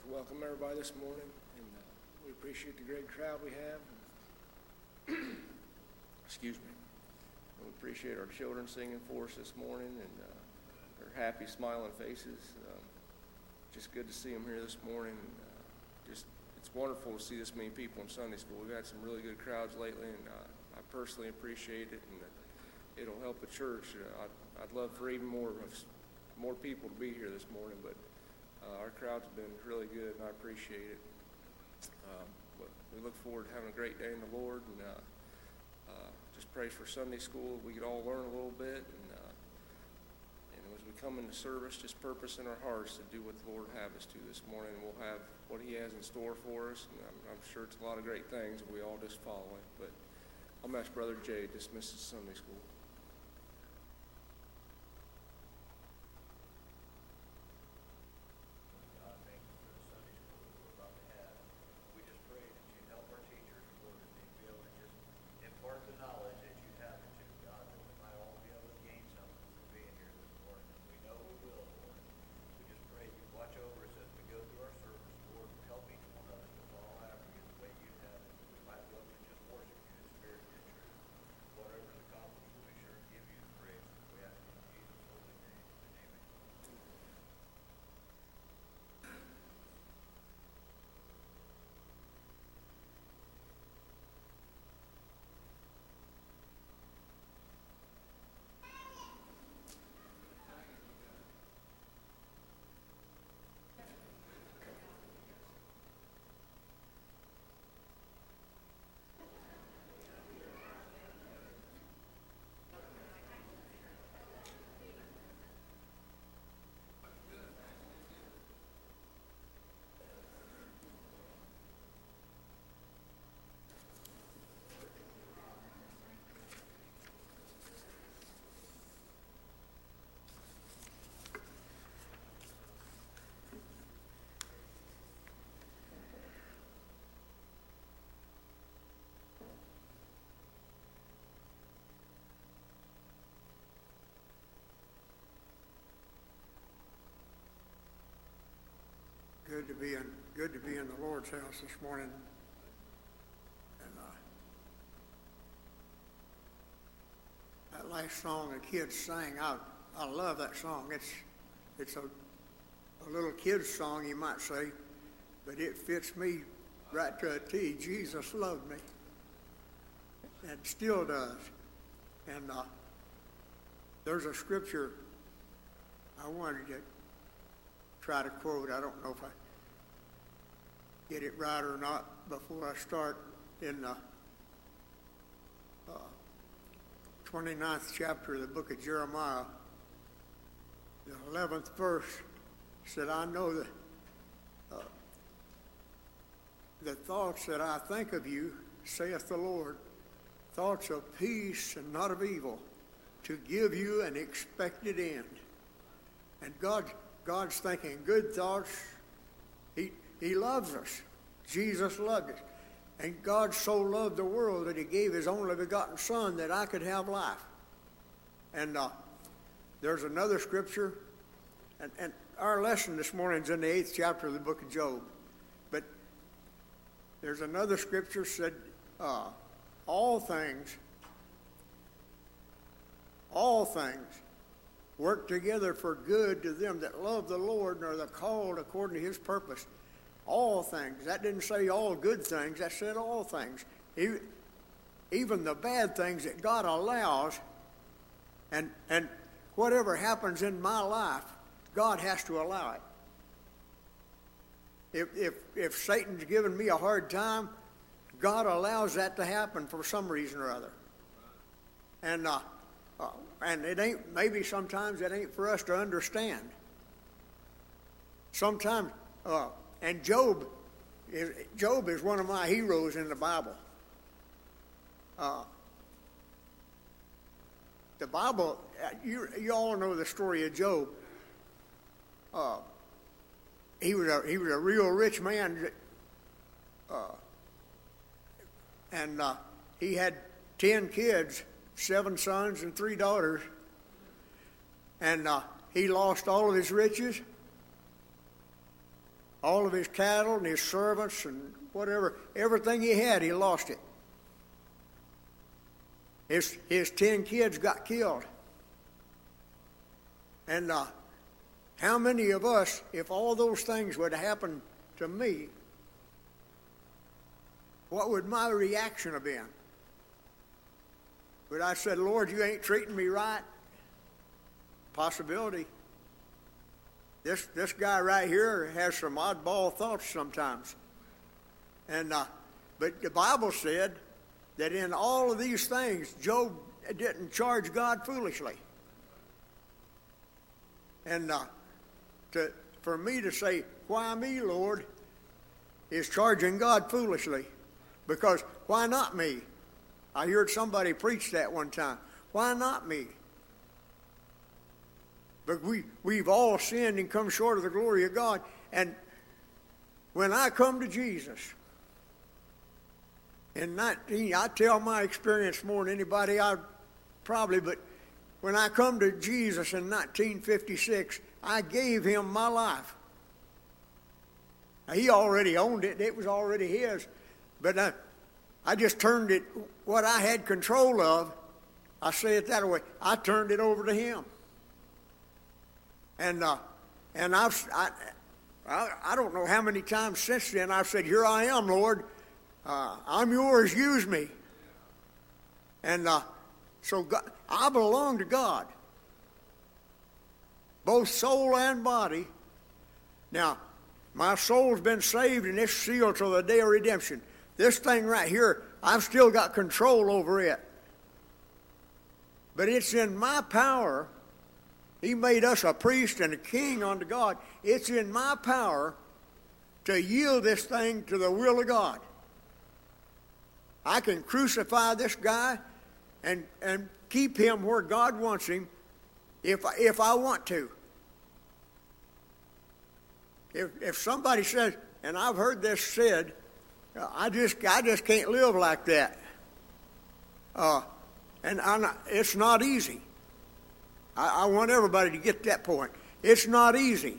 like to welcome everybody this morning, and uh, we appreciate the great crowd we have. Excuse me. We appreciate our children singing for us this morning and uh, their happy, smiling faces. Um, Just good to see them here this morning. and, uh, Just, it's wonderful to see this many people in Sunday school. We've had some really good crowds lately, and uh, I personally appreciate it, and it'll help the church. Uh, I'd I'd love for even more, more people to be here this morning, but uh, our crowd's been really good, and I appreciate it. Um, but we look forward to having a great day in the Lord, and uh, uh, just pray for Sunday school. We could all learn a little bit, and uh, and as we come into service, just purpose in our hearts to do what the Lord have us to this morning. We'll have what He has in store for us, and I'm, I'm sure it's a lot of great things. if We all just follow it. But I'm ask Brother Jay to dismiss the Sunday school. Good to be in, good to be in the Lord's house this morning. And, uh, that last song the kids sang, I, I love that song. It's, it's a, a little kid's song, you might say, but it fits me right to a T. Jesus loved me. And still does. And, uh, there's a scripture I wanted to try to quote. I don't know if I get it right or not before I start in the uh, 29th chapter of the book of Jeremiah, the 11th verse said, I know that uh, the thoughts that I think of you, saith the Lord, thoughts of peace and not of evil, to give you an expected end. And God, God's thinking good thoughts. He, loves us. Jesus loved us. And God so loved the world that he gave his only begotten Son that I could have life. And uh, there's another scripture, and, and our lesson this morning is in the eighth chapter of the book of Job. But there's another scripture said, uh, all things, all things work together for good to them that love the Lord and are the called according to his purpose. All things. That didn't say all good things, that said all things. Even the bad things that God allows, and, and whatever happens in my life, God has to allow it. If, if, if Satan's giving me a hard time, God allows that to happen for some reason or other. And, uh, uh, and it ain't, maybe sometimes it ain't for us to understand. Sometimes, uh, and Job is, Job is one of my heroes in the Bible. Uh, the Bible, uh, you, you all know the story of Job. Uh, he was a he was a real rich man, uh, and uh, he had ten kids, seven sons and three daughters, and uh, he lost all of his riches, all of his cattle and his servants and whatever, everything he had, he lost it. His his ten kids got killed, and uh, how many of us, if all those things would happen to me, what would my reaction have been? Would I said, Lord, you ain't treating me right? Possibility. This this guy right here has some oddball thoughts sometimes. And uh, but the Bible said that in all of these things, Job didn't charge God foolishly. And uh, to, for me to say, Why me, Lord, is charging God foolishly. Because why not me? I heard somebody preach that one time. Why not me? But we, we've all sinned and come short of the glory of God. And when I come to Jesus, in 19, I tell my experience more than anybody I probably, but when I come to Jesus in 1956, I gave him my life. Now, he already owned it, it was already his. But I, I just turned it, what I had control of, I say it that way, I turned it over to him. And, uh, and I've, I, I, don't know how many times since then I've said, Here I am, Lord. Uh, I'm yours, use me. And uh, so God, I belong to God both soul and body. Now, my soul's been saved and it's sealed till the day of redemption. This thing right here, I've still got control over it. But it's in my power. He made us a priest and a king unto God. It's in my power to yield this thing to the will of God. I can crucify this guy and, and keep him where God wants him if, if I want to. If, if somebody says, and I've heard this said, I just, I just can't live like that. Uh, and not, it's not easy. I, I want everybody to get that point. It's not easy.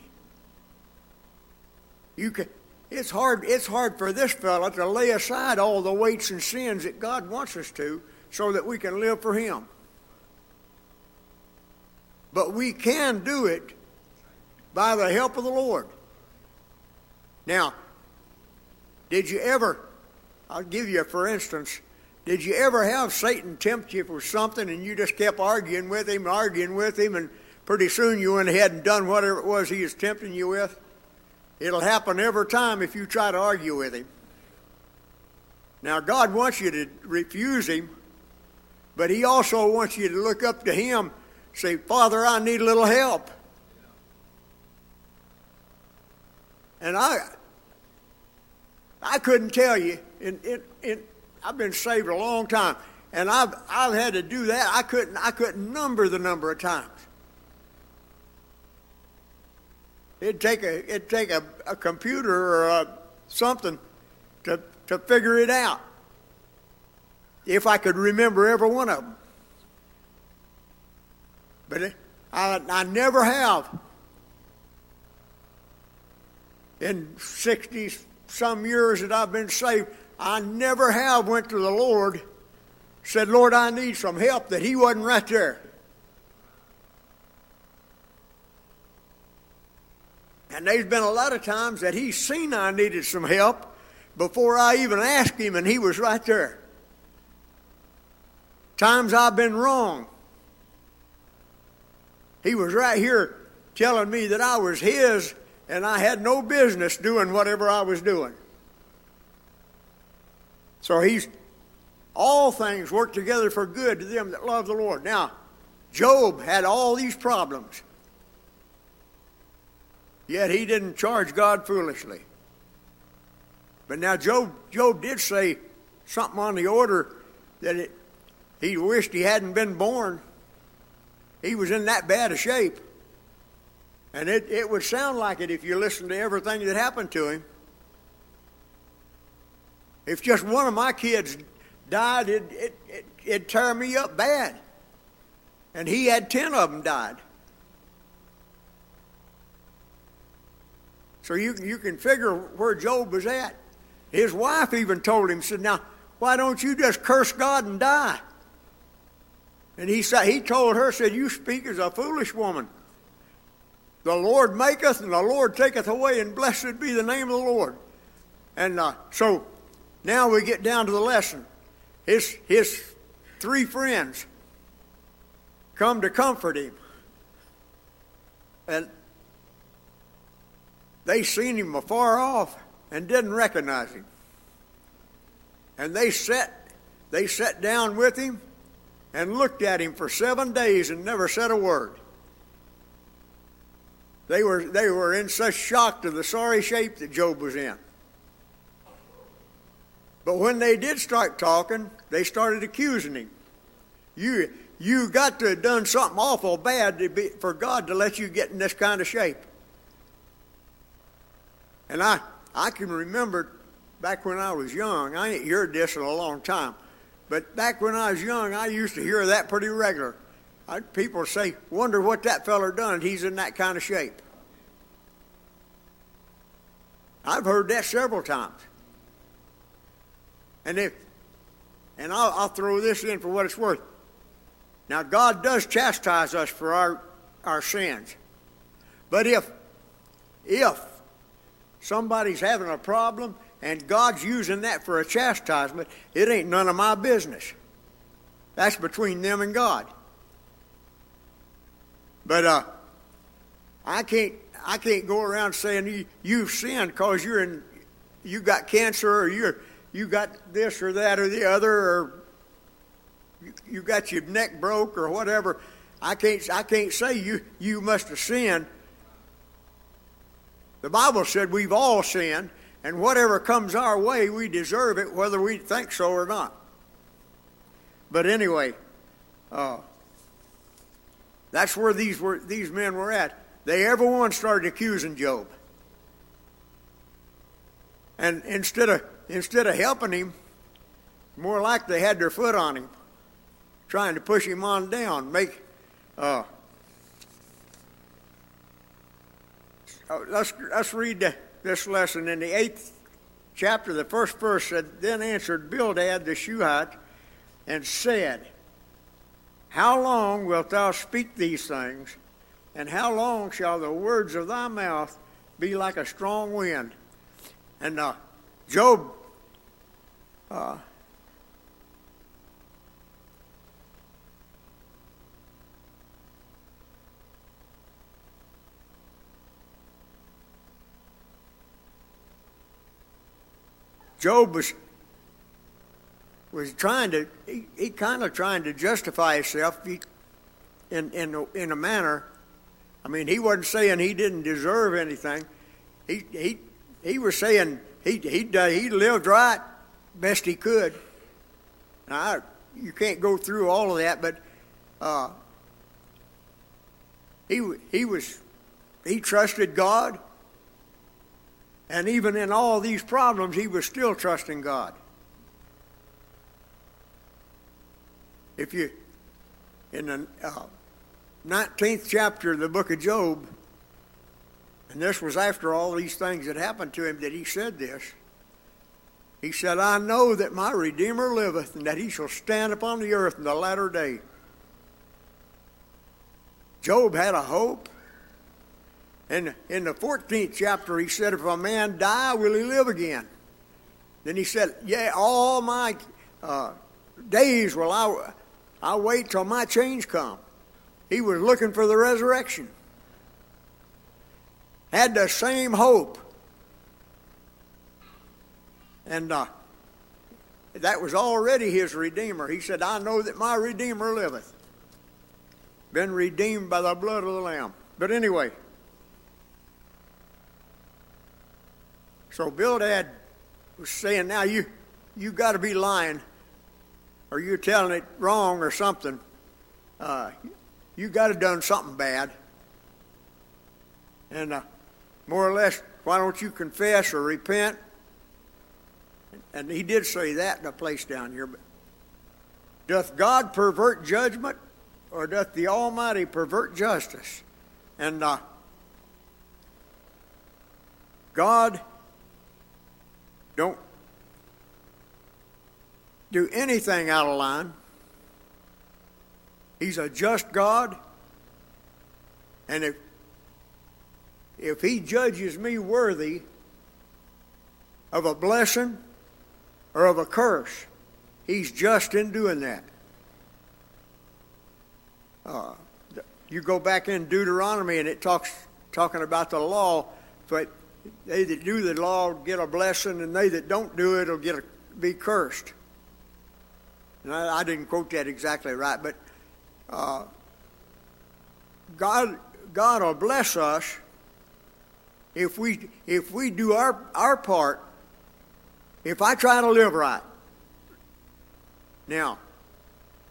You can, it's hard, it's hard for this fella to lay aside all the weights and sins that God wants us to so that we can live for Him. But we can do it by the help of the Lord. Now, did you ever, I'll give you for instance, did you ever have Satan tempt you for something and you just kept arguing with him, arguing with him, and pretty soon you went ahead and done whatever it was he was tempting you with? It'll happen every time if you try to argue with him. Now, God wants you to refuse him, But he also wants you to look up to him, say, Father, I need a little help. And I, I couldn't tell you. In, in, in, I've been saved a long time, and I've, I've had to do that. I couldn't, I couldn't number the number of times. It'd take a, it'd take a, a computer or a, something to, to figure it out. If I could remember every one of them. But it, I, I never have. In 60 some years that I've been saved, I never have went to the Lord, said, Lord, I need some help, that He wasn't right there. And there's been a lot of times that He's seen I needed some help before I even asked Him, and He was right there. Times I've been wrong. He was right here telling me that I was His and I had no business doing whatever I was doing. So He's, all things work together for good to them that love the Lord. Now, Job had all these problems, yet he didn't charge God foolishly. But now Job, Job did say something on the order that it, he wished he hadn't been born. He was in that bad a shape. And it, it would sound like it if you listened to everything that happened to him. If just one of my kids died, it, it, it, it'd tear me up bad. And he had 10 of them died. So you, you can figure where Job was at. His wife even told him, said, Now, why don't you just curse God and die? And he said he told her, said, You speak as a foolish woman. The Lord maketh and the Lord taketh away, and blessed be the name of the Lord. And uh, so now we get down to the lesson. His, his three friends come to comfort him. And they seen him afar off and didn't recognize him. And they sat, they sat down with him and looked at him for seven days and never said a word. They were, they were in such shock to the sorry shape that Job was in. But when they did start talking, they started accusing him. You, you got to have done something awful bad be, for God to let you get in this kind of shape. And I, I can remember back when I was young, I ain't heard this in a long time, but back when I was young, I used to hear that pretty regular. I, people say, wonder what that feller done. He's in that kind of shape. I've heard that several times. And if, and I'll, I'll throw this in for what it's worth. Now, God does chastise us for our, our sins. But if, if somebody's having a problem and God's using that for a chastisement, it ain't none of my business. That's between them and God. But uh, I can't I can't go around saying you, you've sinned because you're in you got cancer or you're you got this or that or the other or you, got your neck broke or whatever. I can't I can't say you you must have sinned. The Bible said we've all sinned, and whatever comes our way, we deserve it, whether we think so or not. But anyway, uh, that's where these were these men were at. They everyone started accusing Job. And instead of instead of helping him, more like they had their foot on him, trying to push him on down, make uh, oh, let's let's read this lesson in the eighth chapter. The first verse said, "Then answered Bildad the Shuhite, and said." How long wilt thou speak these things? And how long shall the words of thy mouth be like a strong wind? And uh, Job, uh, Job was was trying to, he, he kind of trying to justify himself in, in, a- in a manner. I mean, he wasn't saying he didn't deserve anything. He, he, he was saying he, he, he lived right best he could. I, you can't go through all of that, but uh, he, he was, he trusted God. And even in all these problems, he was still trusting God. If you, in the uh, 19th chapter of the book of Job, and this was after all these things had happened to him that he said this. He said, I know that my Redeemer liveth, and that he shall stand upon the earth in the latter day. Job had a hope. And in the 14th chapter, he said, If a man die, will he live again? Then he said, Yeah, all my uh, days will I, I wait till my change come. He was looking for the resurrection. Had the same hope. And uh, that was already his Redeemer. He said, I know that my Redeemer liveth. Been redeemed by the blood of the Lamb. But anyway, so Bildad was saying, now you you got to be lying, or you're telling it wrong or something. Uh, you got to done something bad. And uh, more or less, why don't you confess or repent? And he did say that in a place down here. But doth God pervert judgment, or doth the Almighty pervert justice? And uh, God don't do anything out of line. He's a just God. And if if he judges me worthy of a blessing or of a curse, he's just in doing that. Uh, you go back in Deuteronomy and it talks talking about the law, but they that do the law get a blessing, and they that don't do it will get a, be cursed. And I, I didn't quote that exactly right, but uh, God God will bless us if we if we do our our part if i try to live right now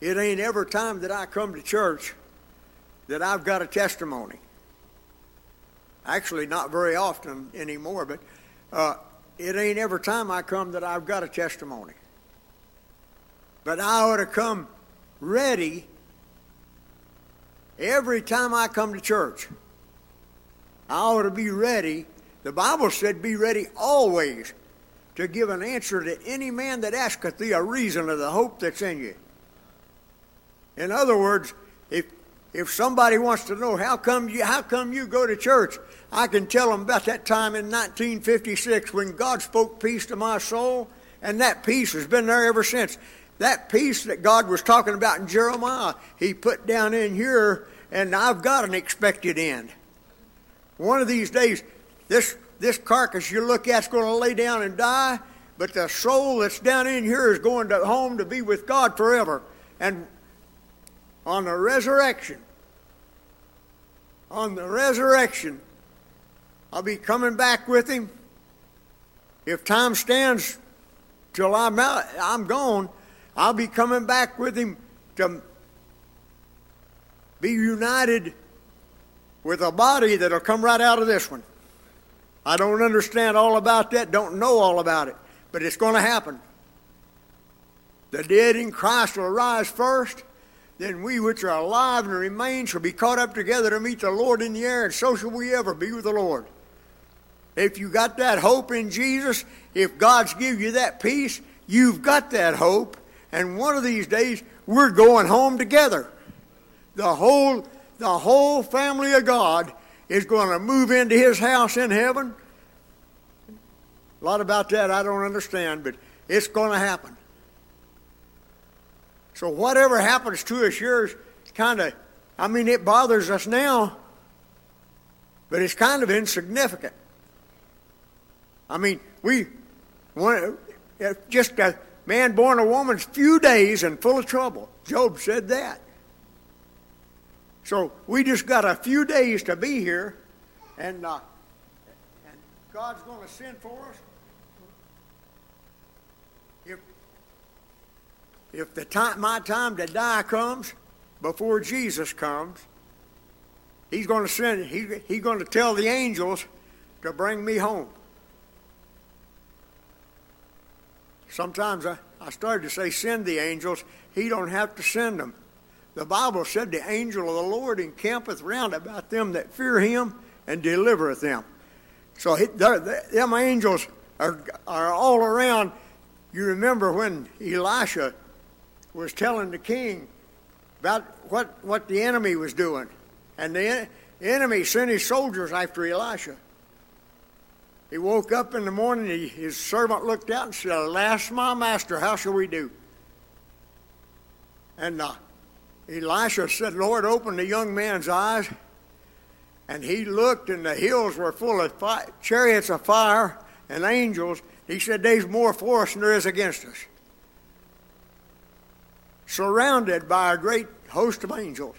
it ain't every time that i come to church that i've got a testimony. Actually not very often anymore but uh, it ain't every time i come that i've got a testimony. But i ought to come ready every time i come to church. I ought to be ready. The Bible said, Be ready always to give an answer to any man that asketh thee a reason of the hope that's in you. In other words, if if somebody wants to know how come you how come you go to church, I can tell them about that time in 1956 when God spoke peace to my soul, and that peace has been there ever since. That peace that God was talking about in Jeremiah, He put down in here, and I've got an expected end. One of these days, this, this carcass you look at is going to lay down and die, but the soul that's down in here is going to home to be with God forever. And on the resurrection, on the resurrection, I'll be coming back with him. If time stands till I'm out, I'm gone, I'll be coming back with him to be united with a body that'll come right out of this one. I don't understand all about that, don't know all about it, but it's going to happen. The dead in Christ will rise first, then we which are alive and remain shall be caught up together to meet the Lord in the air, and so shall we ever be with the Lord. If you got that hope in Jesus, if God's give you that peace, you've got that hope, and one of these days we're going home together. The whole the whole family of God is going to move into his house in heaven. A lot about that I don't understand, but it's going to happen. So whatever happens to us here is kind of, I mean, it bothers us now, but it's kind of insignificant. I mean, we want just a man born a woman's few days and full of trouble. Job said that. So we just got a few days to be here, and, uh, and God's going to send for us. If, if the time, my time to die comes before Jesus comes, He's going to send. He, he's going to tell the angels to bring me home. Sometimes I, I started to say send the angels. He don't have to send them. The Bible said the angel of the Lord encampeth round about them that fear him and delivereth them. So he, them angels are, are all around. You remember when Elisha was telling the king about what, what the enemy was doing. And the enemy sent his soldiers after Elisha. He woke up in the morning, he, his servant looked out and said, Alas, my master, how shall we do? And uh, Elisha said, Lord, open the young man's eyes. And he looked, and the hills were full of fi- chariots of fire and angels. He said, There's more for us than there is against us. Surrounded by a great host of angels.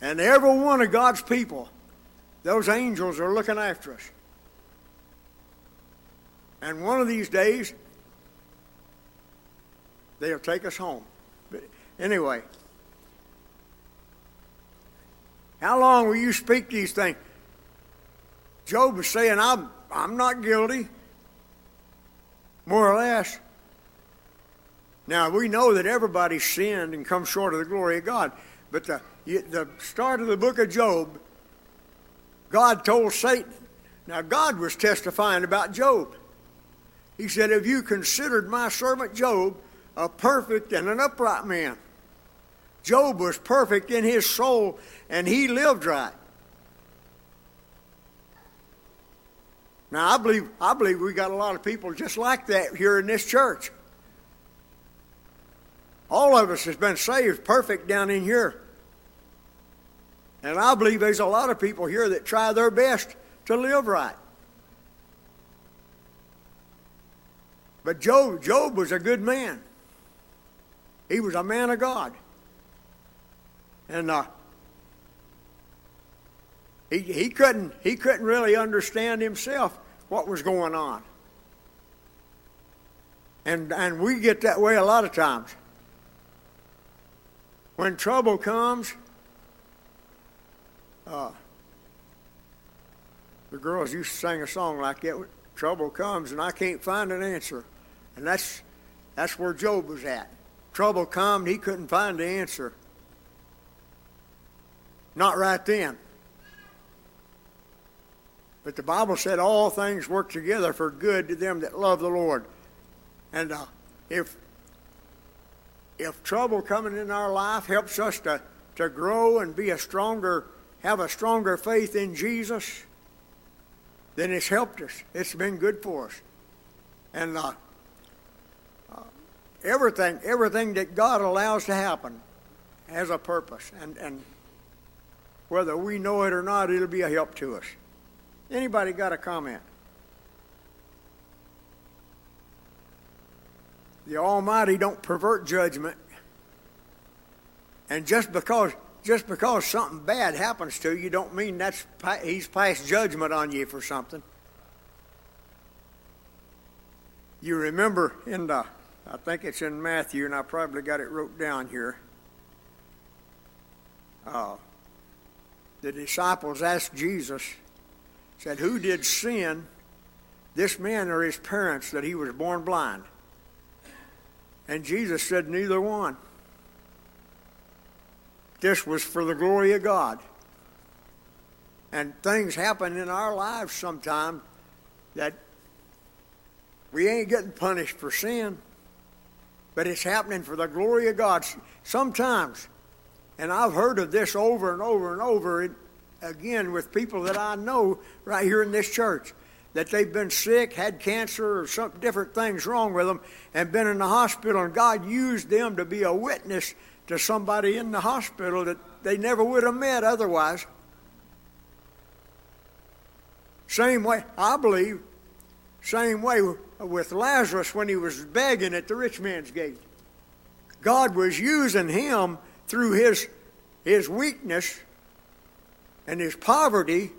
And every one of God's people, those angels are looking after us. And one of these days, they'll take us home. Anyway, how long will you speak these things? Job is saying, I'm, I'm not guilty, more or less. Now, we know that everybody sinned and come short of the glory of God. But the, the start of the book of Job, God told Satan, now God was testifying about Job. He said, Have you considered my servant Job a perfect and an upright man? Job was perfect in his soul and he lived right. Now I believe I believe we got a lot of people just like that here in this church. All of us has been saved perfect down in here. And I believe there's a lot of people here that try their best to live right. But Job, Job was a good man. He was a man of God. And uh, he, he, couldn't, he couldn't really understand himself what was going on. And, and we get that way a lot of times. When trouble comes, uh, the girls used to sing a song like that. Trouble comes and I can't find an answer, and that's that's where Job was at. Trouble come, and he couldn't find the answer. Not right then. But the Bible said all things work together for good to them that love the Lord. And uh, if if trouble coming in our life helps us to, to grow and be a stronger, have a stronger faith in Jesus, then it's helped us. It's been good for us. And uh, uh, everything, everything that God allows to happen has a purpose. And, and whether we know it or not, it'll be a help to us. Anybody got a comment? The Almighty don't pervert judgment. And just because just because something bad happens to you, don't mean that's he's passed judgment on you for something. You remember in the, I think it's in Matthew, and I probably got it wrote down here. Uh, the disciples asked Jesus, said, "Who did sin, this man or his parents, that he was born blind?" And Jesus said, Neither one. This was for the glory of God. And things happen in our lives sometimes that we ain't getting punished for sin, but it's happening for the glory of God. Sometimes, and I've heard of this over and over and over again with people that I know right here in this church that they've been sick, had cancer, or some different things wrong with them, and been in the hospital, and God used them to be a witness to somebody in the hospital that they never would have met otherwise. Same way, I believe Same way with Lazarus when he was begging at the rich man's gate. God was using him through his, his weakness and his poverty.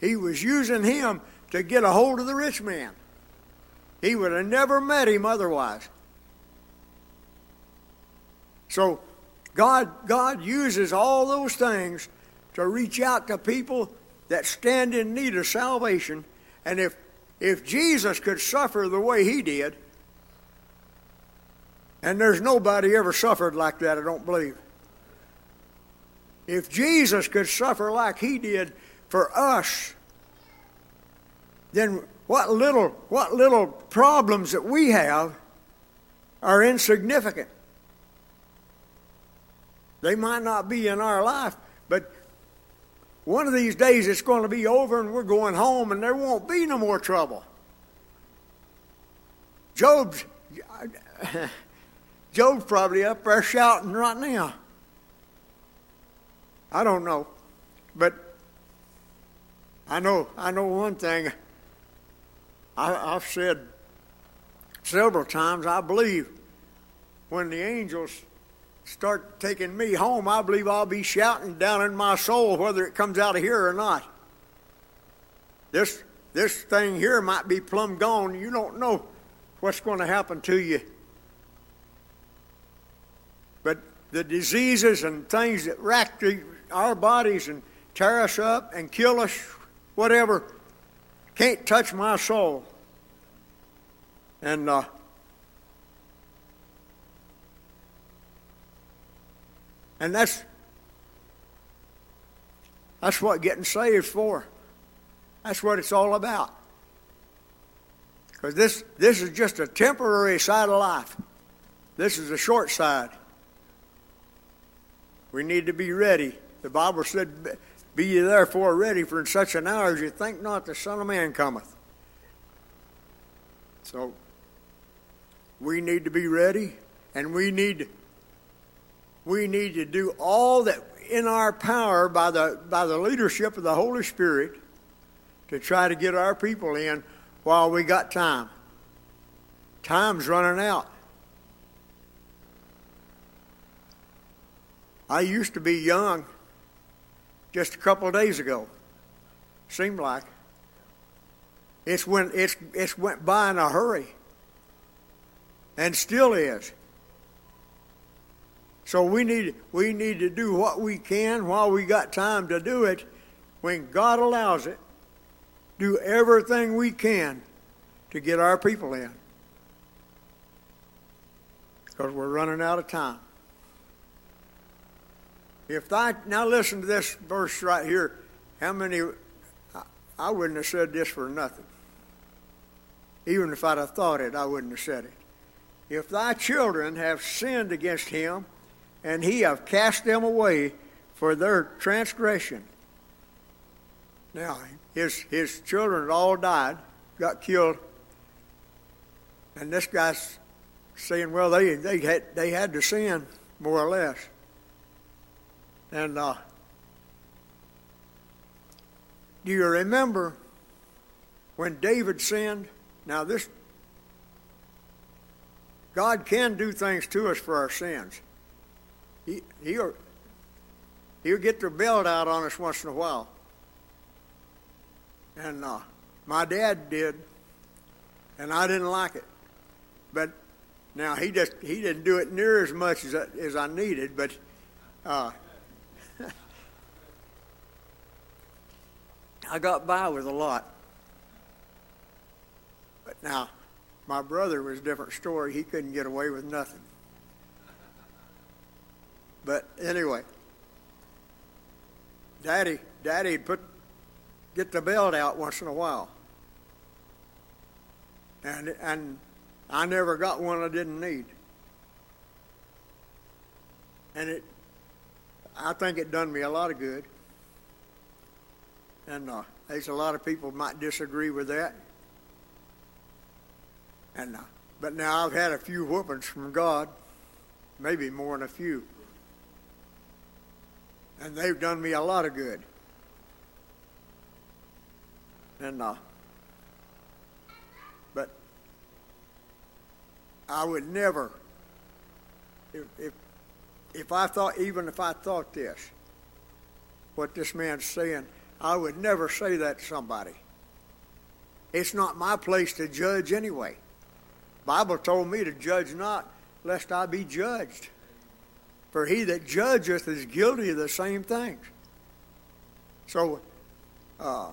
He was using him to get a hold of the rich man. He would have never met him otherwise. So God, God uses all those things to reach out to people that stand in need of salvation. And if, if Jesus could suffer the way he did, and there's nobody ever suffered like that, I don't believe. If Jesus could suffer like he did for us, then what little, what little problems that we have are insignificant. They might not be in our life, but one of these days it's going to be over and we're going home and there won't be no more trouble. Job's, Job's probably up there shouting right now. I don't know. But I know I know one thing. I, I've said several times, I believe when the angels start taking me home, I believe I'll be shouting down in my soul whether it comes out of here or not. This this thing here might be plumb gone. You don't know what's going to happen to you. But the diseases and things that rack our bodies and tear us up and kill us, whatever, can't touch my soul. And uh, and that's that's what getting saved for. That's what it's all about. Because this this is just a temporary side of life. This is a short side. We need to be ready. The Bible said, Be ye therefore ready, for in such an hour as you think not the Son of Man cometh. So, we need to be ready, and we need, we need to do all that in our power by the, by the leadership of the Holy Spirit to try to get our people in while we got time. Time's running out. I used to be young just a couple of days ago. Seemed like. It's when it's it's went by in a hurry. And still is. So we need we need to do what we can while we got time to do it when God allows it. Do everything we can to get our people in. Because we're running out of time. If thy, now listen to this verse right here. How many, I wouldn't have said this for nothing. Even if I'd have thought it, I wouldn't have said it. If thy children have sinned against him, and he have cast them away for their transgression. Now, his, his children all died, got killed. And this guy's saying, well, they, they, had, they had to sin, more or less. And uh, do you remember when David sinned? Now, this God can do things to us for our sins. He, he'll, he'll get the belt out on us once in a while. And uh, my dad did, and I didn't like it. But now he just he didn't do it near as much as I, as I needed. But uh, I got by with a lot. But now, my brother was a different story. He couldn't get away with nothing. But anyway, Daddy, Daddy put get the belt out once in a while, and and I never got one I didn't need, and it, I think it done me a lot of good. And uh, there's a lot of people might disagree with that. And uh, but now I've had a few whoopings from God, maybe more than a few, and they've done me a lot of good. And uh, but I would never, if, if, if I thought, even if I thought this, what this man's saying, I would never say that to somebody. It's not my place to judge anyway. Bible told me to judge not, lest I be judged. For he that judgeth is guilty of the same things. So, uh,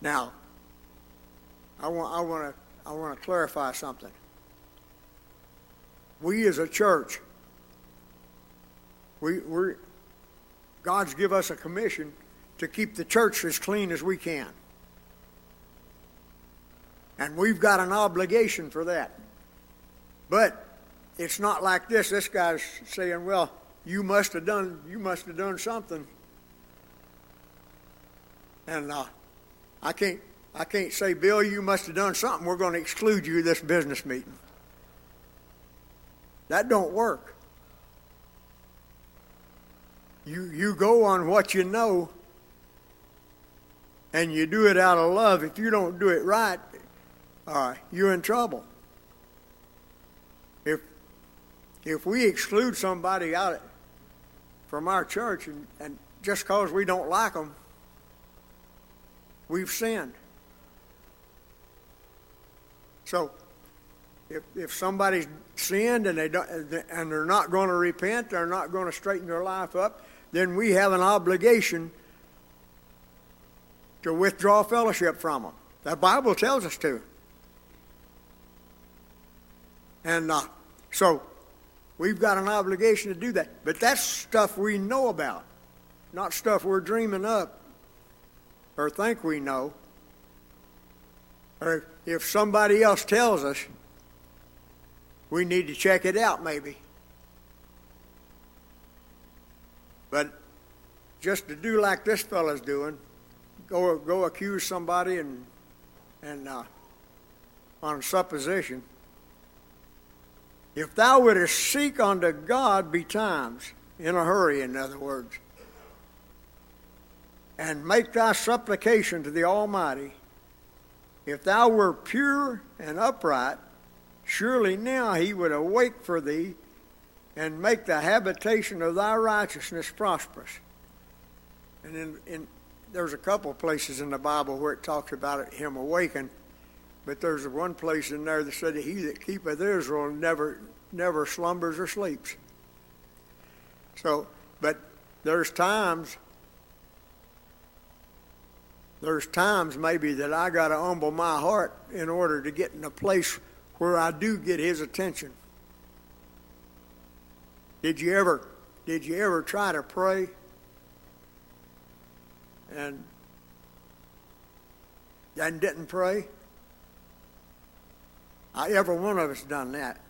now, I want, I want to, I want to clarify something. We as a church, we, we're, God's give us a commission to keep the church as clean as we can. And we've got an obligation for that. But it's not like this. This guy's saying, well, you must have done, you must have done something. And uh, I can't, I can't say, Bill, you must have done something. We're going to exclude you this business meeting. That don't work. You, you go on what you know and you do it out of love. If you don't do it right, uh, you're in trouble. If, if we exclude somebody out from our church and, and just because we don't like them, we've sinned. So, if, if somebody's sinned and they don't, and they're not going to repent, they're not going to straighten their life up, then we have an obligation to withdraw fellowship from them. The Bible tells us to. And uh, so we've got an obligation to do that. But that's stuff we know about, not stuff we're dreaming up or think we know. Or if somebody else tells us, we need to check it out maybe. But just to do like this fellow's doing, go go accuse somebody and and uh, on supposition. If thou wouldest seek unto God betimes, in a hurry, in other words, and make thy supplication to the Almighty, if thou were pure and upright, surely now he would awake for thee and make the habitation of thy righteousness prosperous. And in, in there's a couple of places in the Bible where it talks about it, him awaken, but there's one place in there that said, "He that keepeth Israel never never slumbers or sleeps." So, but there's times there's times maybe that I got to humble my heart in order to get in a place where I do get His attention. Did you ever did you ever try to pray and and didn't pray? I, every one of us done that.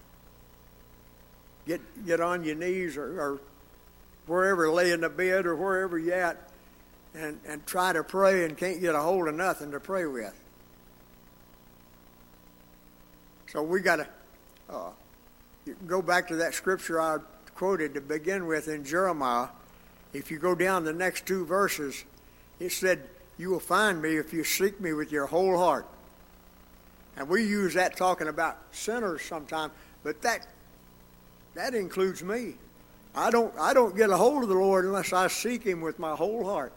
Get get on your knees or, or wherever, lay in the bed or wherever you at, and and try to pray and can't get a hold of nothing to pray with. So we got to uh, go back to that scripture I quoted to begin with in Jeremiah. If you go down the next two verses, it said, You will find me if you seek me with your whole heart. And we use that talking about sinners sometimes, but that that includes me. I don't I don't get a hold of the Lord unless I seek him with my whole heart.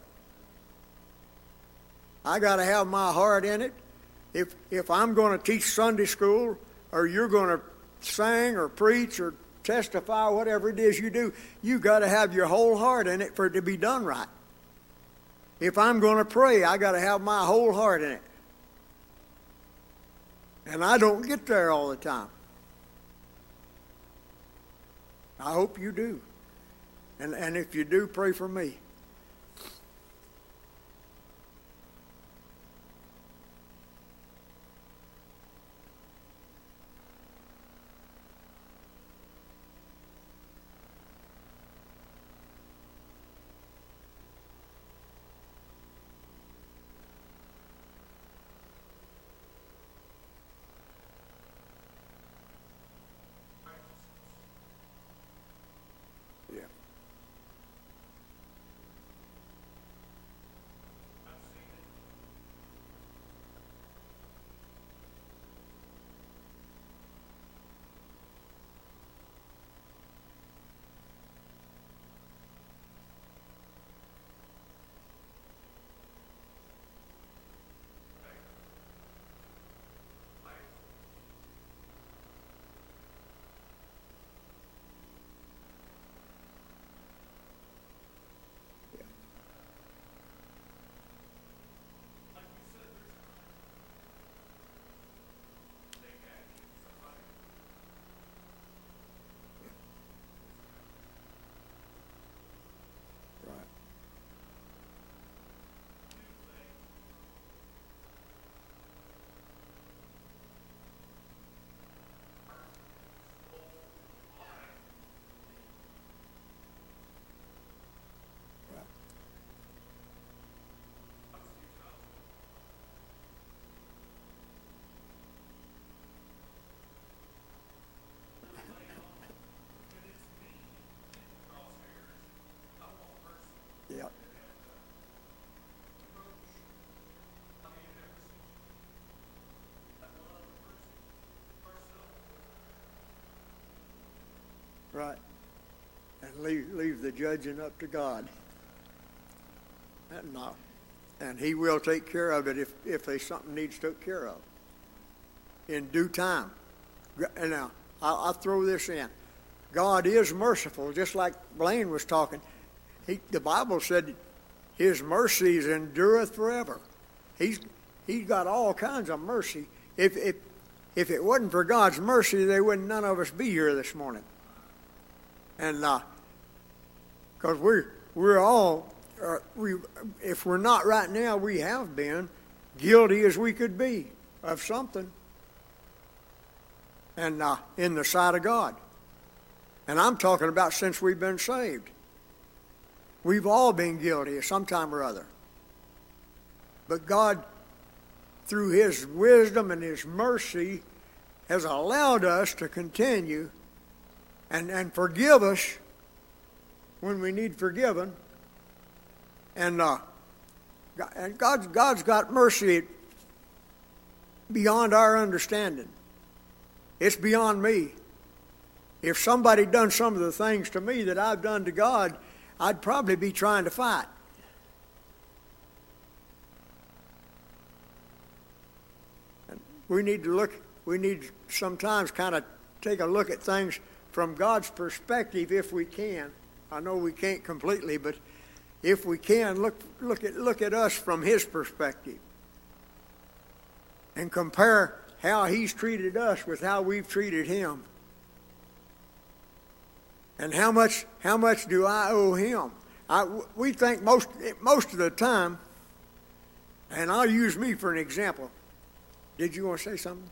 I got to have my heart in it. If if I'm going to teach Sunday school or you're going to sing or preach or testify whatever it is you do, you got to have your whole heart in it for it to be done right. If I'm going to pray, I got to have my whole heart in it. And I don't get there all the time. I hope you do. And, and if you do, pray for me. Right. And leave, leave the judging up to God. And, uh, and he will take care of it if, if there's something needs took care of in due time. And now, I'll, I'll throw this in. God is merciful, just like Blaine was talking. He, the Bible said his mercies endureth forever. He's, he's got all kinds of mercy. If, if, if it wasn't for God's mercy, there wouldn't none of us be here this morning. And, uh, cause we're, we're all, uh, we, if we're not right now, we have been guilty as we could be of something. And, uh, in the sight of God. And I'm talking about since we've been saved. We've all been guilty at some time or other. But God, through His wisdom and His mercy, has allowed us to continue and, and forgive us when we need forgiven. And, uh, God- and God's, God's got mercy beyond our understanding. It's beyond me. If somebody done some of the things to me that I've done to God, I'd probably be trying to fight. And we need to look, we need sometimes kind of take a look at things from God's perspective if we can. I know we can't completely, but if we can, look, look, at, look at us from His perspective and compare how He's treated us with how we've treated Him. And how much how much do I owe him? I, we think most most of the time, and I'll use me for an example. Did you want to say something?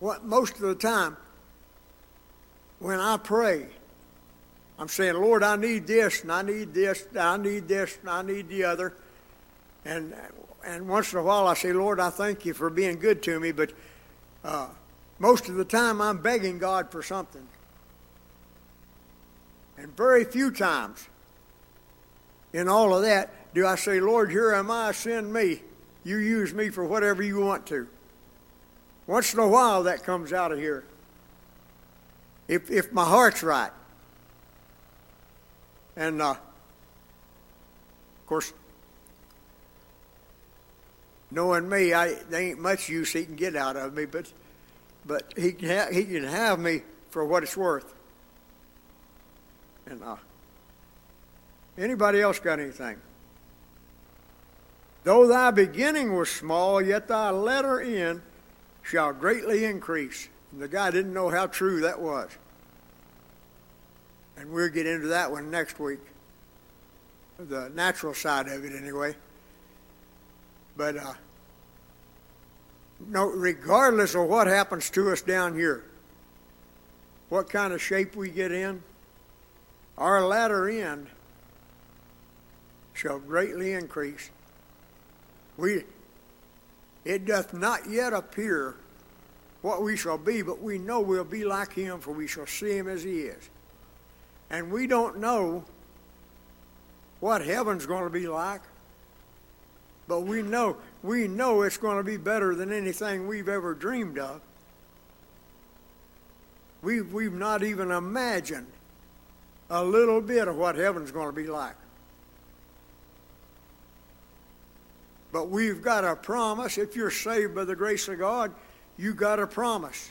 What most of the time, when I pray, I'm saying, Lord, I need this, and I need this, and I need this, and I need the other, and and once in a while I say, Lord, I thank you for being good to me, but uh, most of the time I'm begging God for something. And very few times in all of that do I say, Lord, here am I, send me. You use me for whatever you want to. Once in a while that comes out of here. If, if my heart's right. And, uh, of course, knowing me, I, there ain't much use he can get out of me, but, but he, can ha- he can have me for what it's worth. And uh, anybody else got anything? Though thy beginning was small, yet thy latter end shall greatly increase. The guy didn't know how true that was. And we'll get into that one next week. The natural side of it, anyway. But uh, no, regardless of what happens to us down here, what kind of shape we get in, our latter end shall greatly increase. We, it doth not yet appear what we shall be, but we know we'll be like him, for we shall see him as he is. And we don't know what heaven's going to be like, but we know we know it's going to be better than anything we've ever dreamed of. We've, we've not even imagined a little bit of what heaven's going to be like. But we've got a promise. If you're saved by the grace of God, you got a promise.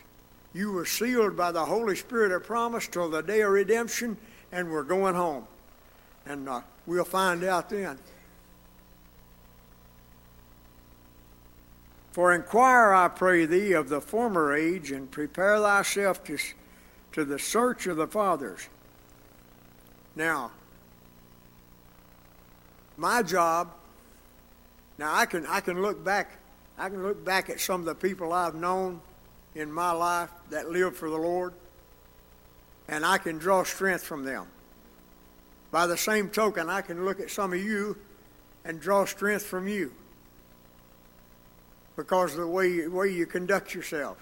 You were sealed by the Holy Spirit of promise till the day of redemption, and we're going home. And uh, we'll find out then. For inquire, I pray thee, of the former age, and prepare thyself to, to the search of the fathers. Now, my job, now I can, I can look back, I can look back at some of the people I've known in my life that lived for the Lord, and I can draw strength from them. By the same token, I can look at some of you and draw strength from you because of the way you, way you conduct yourself.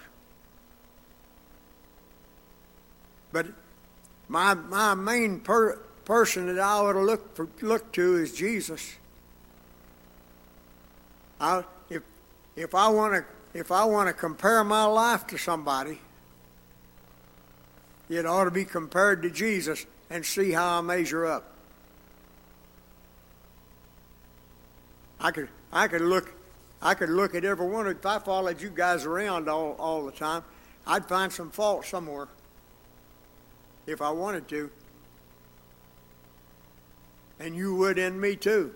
But my my main per, person that I ought to look for, look to is Jesus. I, if I want to if I want to compare my life to somebody, it ought to be compared to Jesus and see how I measure up. I could I could look I could look at every one. If I followed you guys around all, all the time, I'd find some fault somewhere if I wanted to. And you would in me too.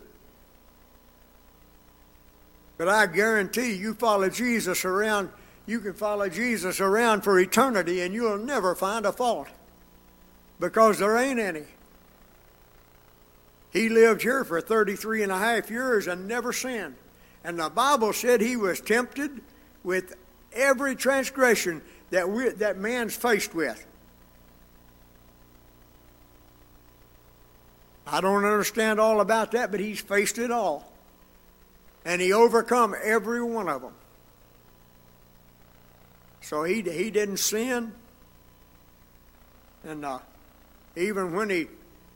But I guarantee you follow Jesus around, you can follow Jesus around for eternity and you'll never find a fault because there ain't any. He lived here for 33 and a half years and never sinned. And the Bible said he was tempted with every transgression that, we, that man's faced with. I don't understand all about that, but he's faced it all. And he overcome every one of them. So he, he didn't sin. And uh, even when, he,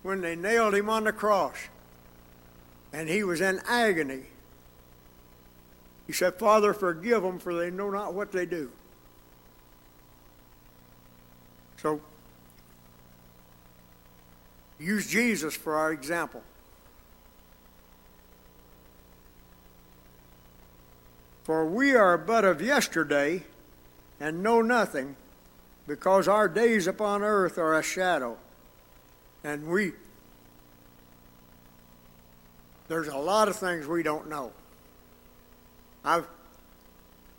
when they nailed him on the cross and he was in agony, he said, Father, forgive them, for they know not what they do. So, use Jesus for our example. For we are but of yesterday and know nothing, because our days upon earth are a shadow. And we, there's a lot of things we don't know. I've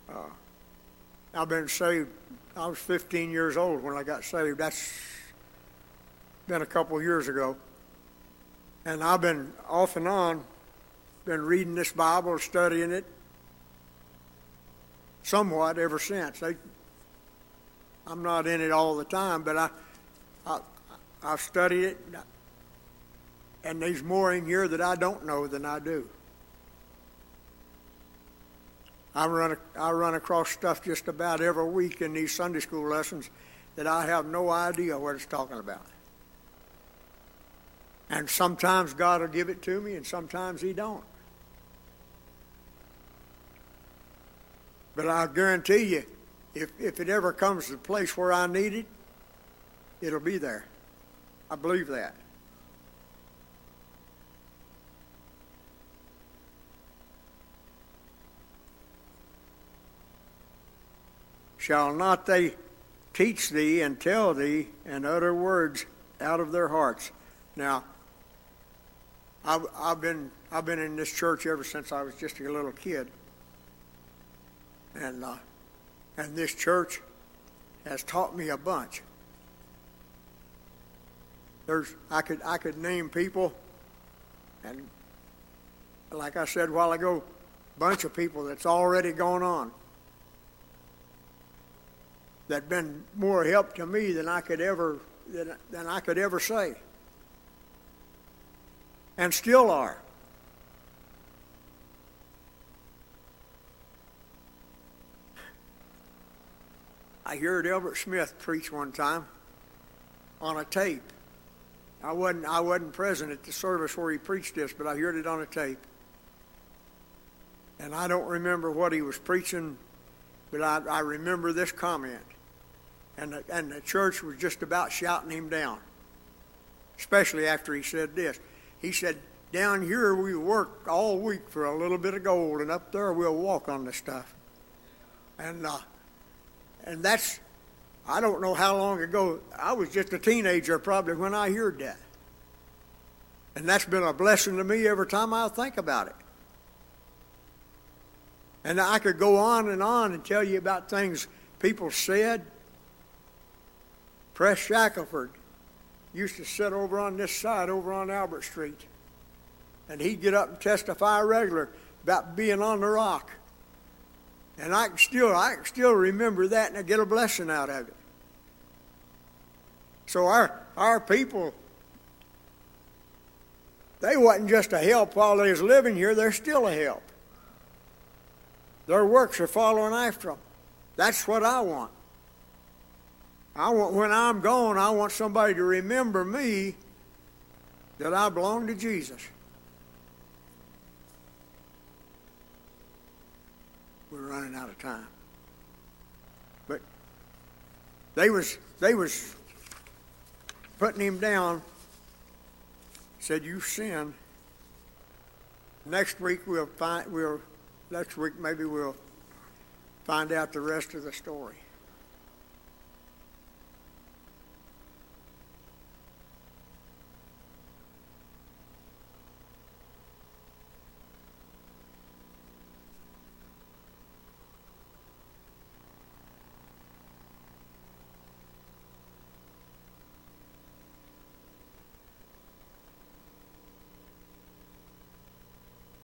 uh, I've been saved. I was 15 years old when I got saved. That's been a couple years ago, and I've been off and on, been reading this Bible, studying it, somewhat ever since. I, I'm not in it all the time, but I, I I've studied it, and there's more in here that I don't know than I do. I run, I run across stuff just about every week in these Sunday school lessons that I have no idea what it's talking about. And sometimes God will give it to me, and sometimes He don't. But I guarantee you, if, if it ever comes to the place where I need it, it'll be there. I believe that. Shall not they teach thee and tell thee and utter words out of their hearts? Now, I've, I've been I've been in this church ever since I was just a little kid, and uh, and this church has taught me a bunch. There's I could I could name people, and like I said a while ago, bunch of people that's already gone on that been more help to me than I could ever than, than I could ever say. And still are. I heard Elbert Smith preach one time on a tape. I wasn't I wasn't present at the service where he preached this, but I heard it on a tape. And I don't remember what he was preaching, but I, I remember this comment and the, and the church was just about shouting him down, especially after he said this. He said, Down here we work all week for a little bit of gold, and up there we'll walk on the stuff. And, uh, and that's, I don't know how long ago, I was just a teenager probably when I heard that. And that's been a blessing to me every time I think about it. And I could go on and on and tell you about things people said Press Shackelford used to sit over on this side, over on Albert Street. And he'd get up and testify regular about being on the rock. And I can still I can still remember that and I get a blessing out of it. So our our people they wasn't just a help while they was living here, they're still a help. Their works are following after them. That's what I want. I want, when I'm gone, I want somebody to remember me that I belong to Jesus. We're running out of time. But they was they was putting him down, said, "You sin." Next week we'll find we'll next week maybe we'll find out the rest of the story.